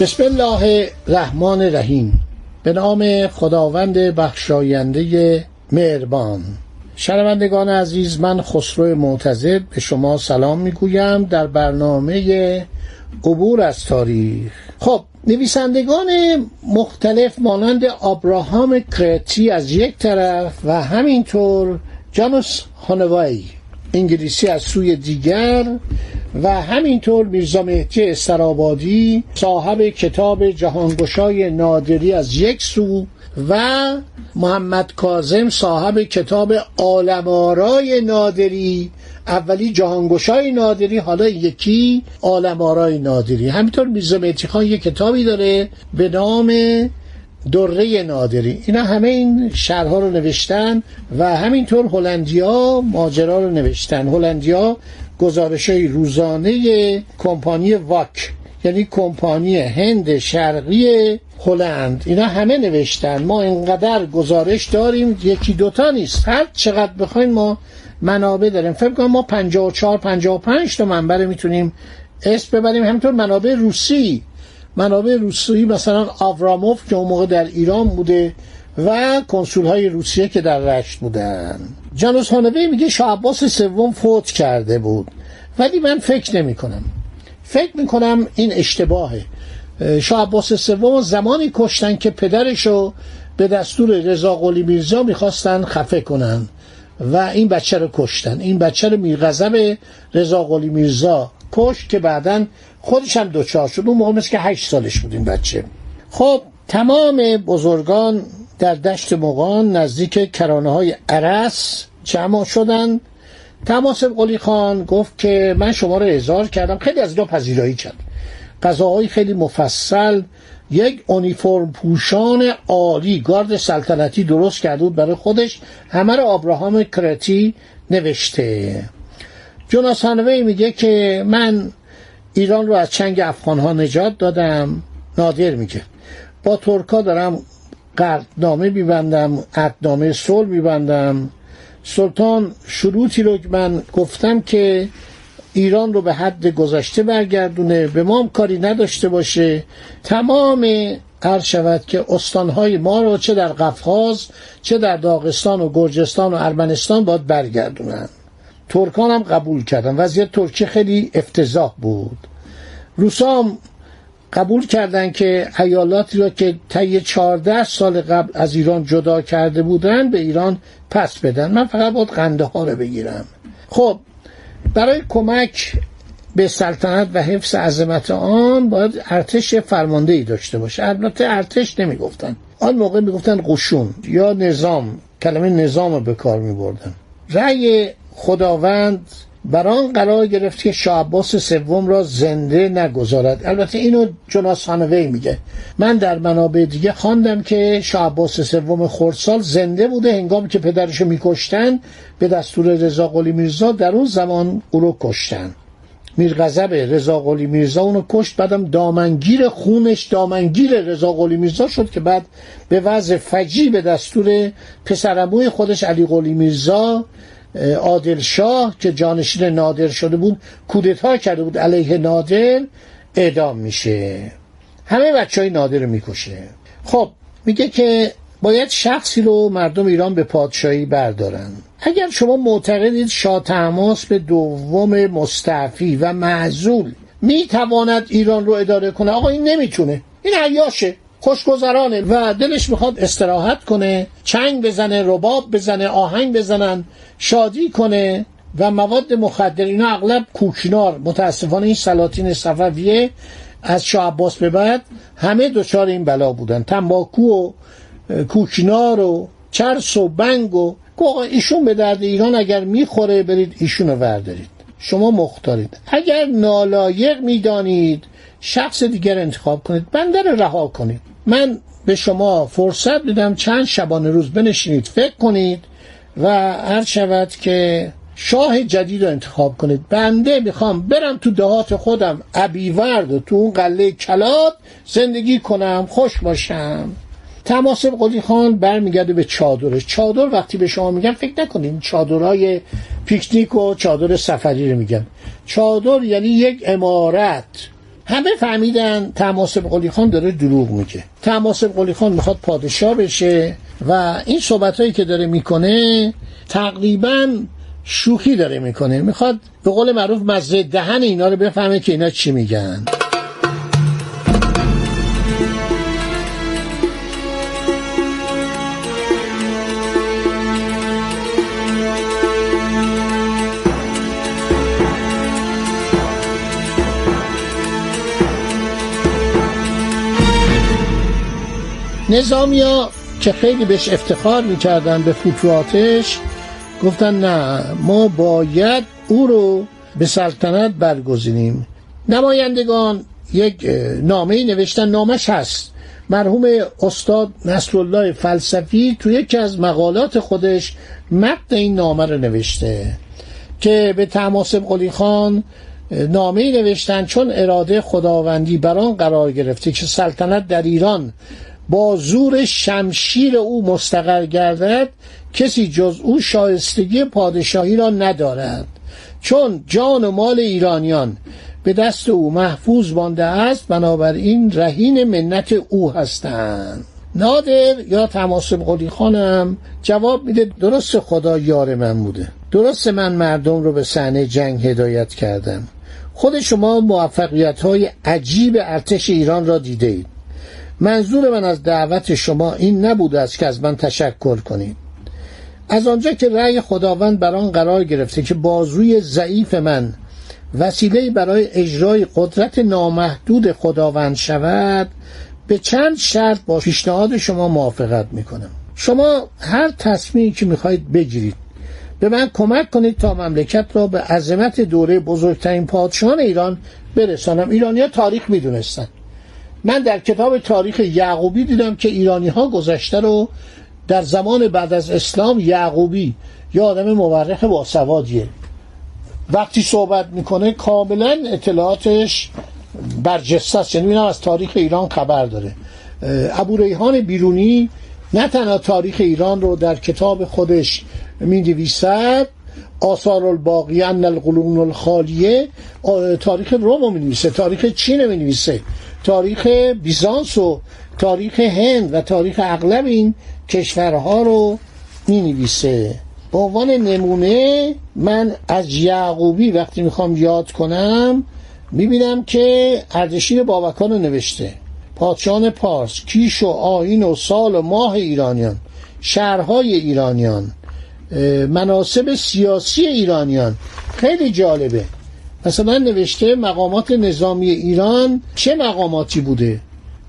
بسم الله الرحمن الرحیم. به نام خداوند بخشاینده مهربان. شنوندگان عزیز من خسرو معتزد به شما سلام می‌گویم در برنامه عبور از تاریخ. خب نویسندگان مختلف مانند آبراهام کرتی از یک طرف و همینطور جانوس هانوایی انگلیسی از سوی دیگر و همینطور میرزا مهدی استرابادی صاحب کتاب جهانگشای نادری از یک سو و محمد کازم صاحب کتاب آلمارای نادری اولی جهانگشای نادری حالا یکی آلمارای نادری. همینطور میرزا مهدی خان یک کتابی داره به نام دره نادری. اینا همه این شهرها رو نوشتن و همینطور هلندیا ماجرا رو نوشتن. هلندیا گزارش های روزانه کمپانی واک یعنی کمپانی هند شرقی هلند. اینا همه نوشتن. ما اینقدر گزارش داریم یکی دوتا نیست. هر چقدر بخواین ما منابع داریم. فکر کنم ما 54 55 تا منبع می‌تونیم اسم ببریم. همینطور منابع روسی. منابع روسی مثلا آوراموف که اون موقع در ایران بوده و کنسول های روسیه که در رشت بودن. جانوس هانوی میگه شاه عباس سوم فوت کرده بود. ولی من فکر نمی کنم فکر می کنم این اشتباهه. شاه عباس سوم زمانی کشتن که پدرشو به دستور رضا قلی میرزا می‌خواستن خفه کنن و این بچه رو کشتن. این بچه رو میرغضب رضا قلی میرزا کشت که بعدا خودش هم دوچار شد. اون موقع که هشت سالش بود این بچه. خب تمام بزرگان در دشت مقان نزدیک کرانه های عرس جمع شدن. تماس قلی خان گفت که من شما رو اظهار کردم. خیلی از اینا پذیرایی کرد. غذاهای خیلی مفصل یک اونیفرم پوشان عالی. گارد سلطنتی درست کرده بود برای خودش. همه رو آبراهام کرتی نوشته. جوناس هانوی میگه که من ایران رو از چنگ افغانها نجات دادم. نادر میگه. با ترکا دارم قردنامه میبندم عدنامه صلح میبندم. سلطان شروطی رو من گفتم که ایران رو به حد گذشته برگردونه به ما کاری نداشته باشه. تمام عرض شود که استانهای ما رو چه در قفقاز چه در داغستان و گرجستان و ارمنستان باید برگردونن. ترکان هم قبول کردن. وضعیت ترکی خیلی افتضاح بود. روسام قبول کردن که ایالاتی را که طی 14 سال قبل از ایران جدا کرده بودن به ایران پس بدن. من فقط باید قنده ها رو بگیرم. خب برای کمک به سلطنت و حفظ عظمت آن باید ارتش فرمانده ای داشته باشه. البته ارتش نمی‌گفتن. آن موقع می‌گفتن قشون یا نظام کلمه نظام رو به کار میبردن. رأی خداوند بر آن قرار گرفت که شاه عباس سوم را زنده نگذارد. البته اینو جناس خانوی میگه. من در منابع دیگه خواندم که شاه عباس سوم خردسال زنده بوده. هنگامی که پدرشو میکشتن به دستور رضا قلی میرزا در اون زمان او رو کشتن. میرغضب رضا قلی میرزا اونو کشت. بعدم دامنگیر خونش دامنگیر رضا قلی میرزا شد که بعد به وضع فجی به دستور پسرموی خودش علی قلی میرزا عادل شاه که جانشین نادر شده بود کودتا کرده بود علیه نادر اعدام میشه. همه بچه های نادر رو می‌کشه. خب میگه که باید شخصی رو مردم ایران به پادشاهی بردارن. اگر شما معتقدید شاه تماس به دوم مستعفی و معزول می‌تواند ایران رو اداره کنه آقا این نمی‌تونه. این عیاشه. خوشگذرانه و دلش می‌خواد استراحت کنه چنگ بزنه رباب بزنه آهنگ بزنن شادی کنه و مواد مخدر. اینا اغلب کوکنار. متاسفانه این سلاطین صفویه از شاه عباس به بعد همه دچار این بلا بودن. تنباکو و کوکنار و چرس و بنگ و ایشون به درد ایران اگر می‌خوره برید ایشونو وردارید شما مختارید. اگر نالایق می‌دانید شخص دیگر انتخاب کنید بنده رو رها کنید. من به شما فرصت میدم چند شبانه روز بنشینید فکر کنید و هر شود که شاه جدید رو انتخاب کنید. بنده می‌خوام برم تو دهات خودم ابیورد و تو اون قله کلات زندگی کنم خوش باشم. تماسب قلی خان برمیگرده به چادرش. چادر وقتی به شما میگن فکر نکنید چادرهای پیکنیک و چادر سفری رو میگن. چادر یعنی یک امارت. همه فهمیدن تماسب قلی خان داره دروغ میگه. تماسب قلی خان می‌خواد پادشاه بشه و این صحبت هایی که داره می‌کنه تقریبا شوخی داره می‌کنه. می‌خواد به قول معروف مزه دهن اینا رو بفهمه که اینا چی میگن. نظامیا که خیلی بهش افتخار می‌کردن به فتوحاتش گفتن نه ما باید او رو به سلطنت برگزینیم. نمایندگان یک نامه نوشتن نامش هست. مرحوم استاد نصرالله فلسفی توی یکی از مقالات خودش متن این نامه رو نوشته که به تماسب قلی خان نامه نوشتن چون اراده خداوندی بر آن قرار گرفته که سلطنت در ایران با زور شمشیر او مستقر گردد کسی جز او شایستگی پادشاهی را ندارد. چون جان و مال ایرانیان به دست او محفوظ مانده است بنابراین رهین منت او هستند. نادر یا تماسب قلی خانم جواب میده درست خدا یار من بوده. درست من مردم رو به صحنه جنگ هدایت کردم. خود شما موفقیت های عجیب ارتش ایران را دیده اید. منظور من از دعوت شما این نبوده است که از من تشکر کنید. از آنجا که رأی خداوند بر آن قرار گرفته که بازوی ضعیف من وسیله برای اجرای قدرت نامحدود خداوند شود به چند شرط با پیشنهاد شما موافقت می‌کنم. شما هر تصمیمی که می‌خواهید بگیرید به من کمک کنید تا مملکت را به عظمت دوره بزرگترین پادشاهان ایران برسانم. ایرانیا تاریخ می‌دونستن. من در کتاب تاریخ یعقوبی دیدم که ایرانی ها گذشته رو در زمان بعد از اسلام یعقوبی یا آدم مورخ باسوادیه. وقتی صحبت می‌کنه کاملا اطلاعاتش برجسته است. یعنی از تاریخ ایران خبر داره. ابو ریحان بیرونی نه تنها تاریخ ایران رو در کتاب خودش می نویسد آثار الباقیان القلون الخالیه تاریخ روم می نویسه تاریخ چین می نویسه تاریخ بیزانس و تاریخ هند و تاریخ اغلب این کشورها رو می نویسه به عنوان نمونه من از یعقوبی وقتی می‌خوام یاد کنم می‌بینم که اردشیر بابکان رو نوشته. پادشاهان پارس کیش و آین و سال و ماه ایرانیان شهرهای ایرانیان مناسب سیاسی ایرانیان. خیلی جالبه. مثلا نوشته مقامات نظامی ایران چه مقاماتی بوده؟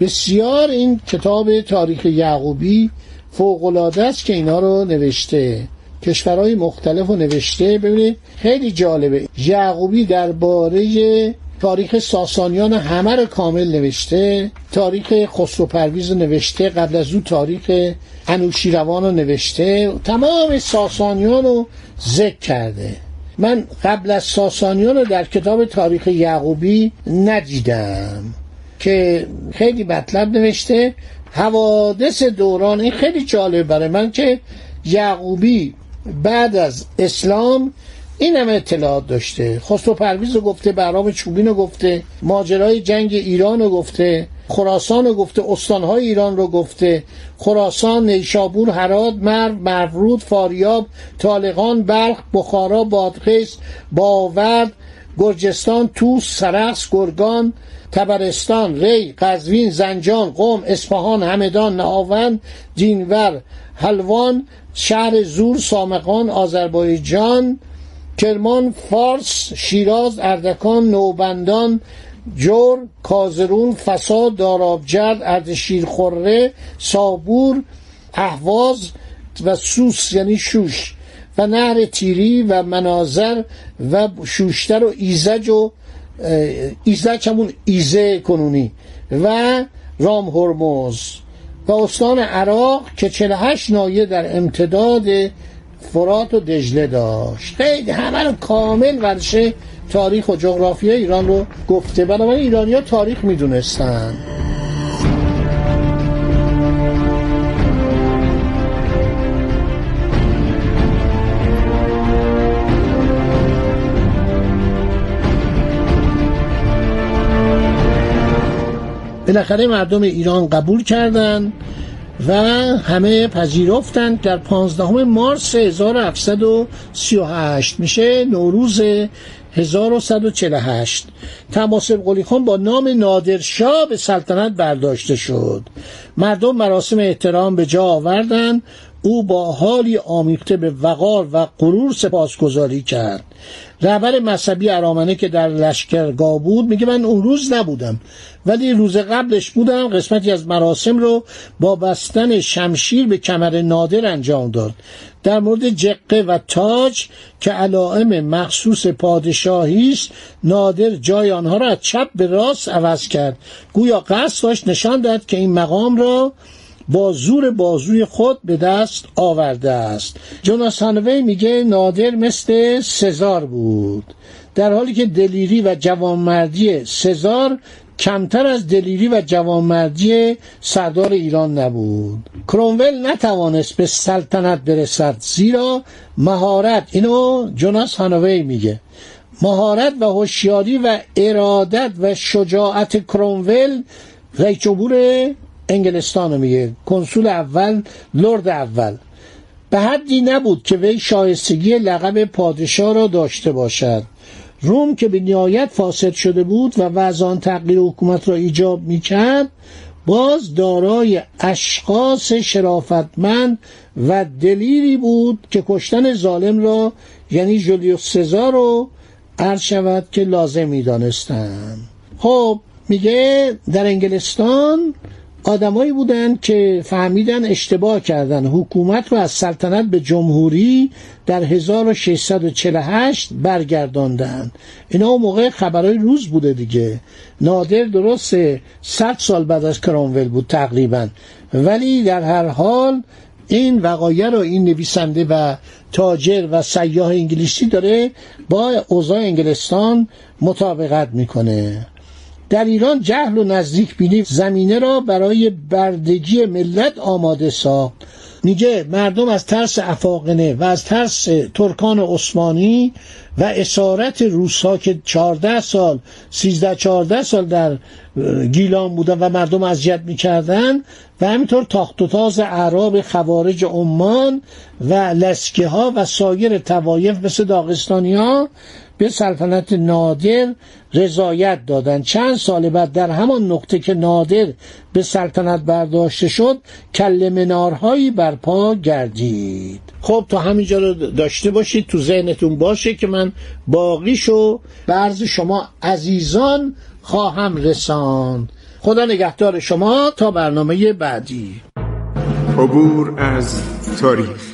بسیار این کتاب تاریخ یعقوبی فوقلاده است که اینا رو نوشته. کشورهای مختلف رو نوشته. ببینید خیلی جالبه. یعقوبی درباره تاریخ ساسانیان همه رو کامل نوشته. تاریخ خسرو پرویز رو نوشته. قبل از او تاریخ انوشیروان رو نوشته. تمام ساسانیان رو ذکر کرده. من قبل از ساسانیان رو در کتاب تاریخ یعقوبی ندیدم که خیلی مطلب نوشته. حوادث دوران این خیلی جالب برای من که یعقوبی بعد از اسلام این همه اطلاعات داشته. خسرو پرویز رو گفته برام چوبین رو گفته ماجرای جنگ ایران رو گفته. خراسان رو گفته استانهای ایران رو گفته. خراسان نیشابور هرات مرو مرورود فاریاب طالقان بلخ بخارا بادغیس باورد گرجستان توس سرخس گرگان تبرستان ری قزوین زنجان قم اصفهان همدان نهاوند جینور حلوان شهر زور سامقان آذربایجان کرمان فارس شیراز اردکان نوبندان جور کازرون فساد دارابجرد اردشیر خوره سابور اهواز و سوس یعنی شوش و نهر تیری و مناظر و شوشتر و ایزج و ایزج همون ایزه کنونی و رام هرمز و استان عراق که 48 نایه در امتداد فرات و دجله داشت. خیلی همه رو کامل ورشه تاریخ و جغرافی ایران رو گفته. بنابراین ایرانی ها تاریخ می‌دونستن. بالاخره مردم ایران قبول کردند و همه پذیرفتند در 15 مارس 1738 میشه نوروز 1148 تماسب قلی خان با نام نادرشاه به سلطنت برداشته شد. مردم مراسم احترام به جا آوردند. او با حالی آمیخته به وقار و غرور سپاسگزاری کرد. رهبر مذهبی ارامنه که در لشکرگاه بود میگه من اون روز نبودم. ولی روز قبلش بودم قسمتی از مراسم رو با بستن شمشیر به کمر نادر انجام داد. در مورد جقه و تاج که علائم مخصوص پادشاهی است نادر جای آنها را از چپ به راست عوض کرد. گویا قصد داشت نشان داد که این مقام را با زور بازوی خود به دست آورده است. جوناس هانوی میگه نادر مثل سزار بود. در حالی که دلیری و جوانمردی سزار کمتر از دلیری و جوانمردی سردار ایران نبود. کرونول نتوانست به سلطنت برسد زیرا مهارت اینو جوناس هانوی میگه مهارت و هوشیاری و ارادت و شجاعت کرونول رئیس جمهور انگلستان میگه. کنسول اول لرد اول. به حدی نبود که وی شایستگی لقب پادشاه را داشته باشد. روم که به نهایت فاسد شده بود و وزان تغییر حکومت را ایجاب می‌کرد باز دارای اشخاص شرافتمند و دلیری بود که کشتن ظالم را یعنی جولیوس سزار رو عرض شود که لازم می‌دانستند. خب میگه در انگلستان آدمایی بودند که فهمیدن اشتباه کردن. حکومت رو از سلطنت به جمهوری در 1648 برگرداندن. اینا اون موقع خبرهای روز بوده دیگه. نادر درست 100 سال بعد از کرامول بود تقریبا. ولی در هر حال این وقایع رو این نویسنده و تاجر و سیاه انگلیسی داره با اوضاع انگلستان مطابقت می‌کنه. در ایران جهل و نزدیک بینی زمینه را برای بردگی ملت آماده ساخت. میگه مردم از ترس افاقنه و از ترس ترکان عثمانی و اسارت روسا که 14 سال 13 14 سال در گیلان بودن و مردم اذیت می‌کردن و همینطور تاخت و تاز اعراب خوارج عمان و لسکه ها و سایر توایف مثل داغستانی ها به سلطنت نادر رضایت دادند چند سال بعد در همان نقطه که نادر به سلطنت برداشته شد کل منارهایی برپا گردید. خب تا همینجا رو داشته باشید تو ذهنتون باشه که من باقیشو برز شما عزیزان خواهم رساند. خدا نگهدار شما تا برنامه بعدی. عبور از تاریخ.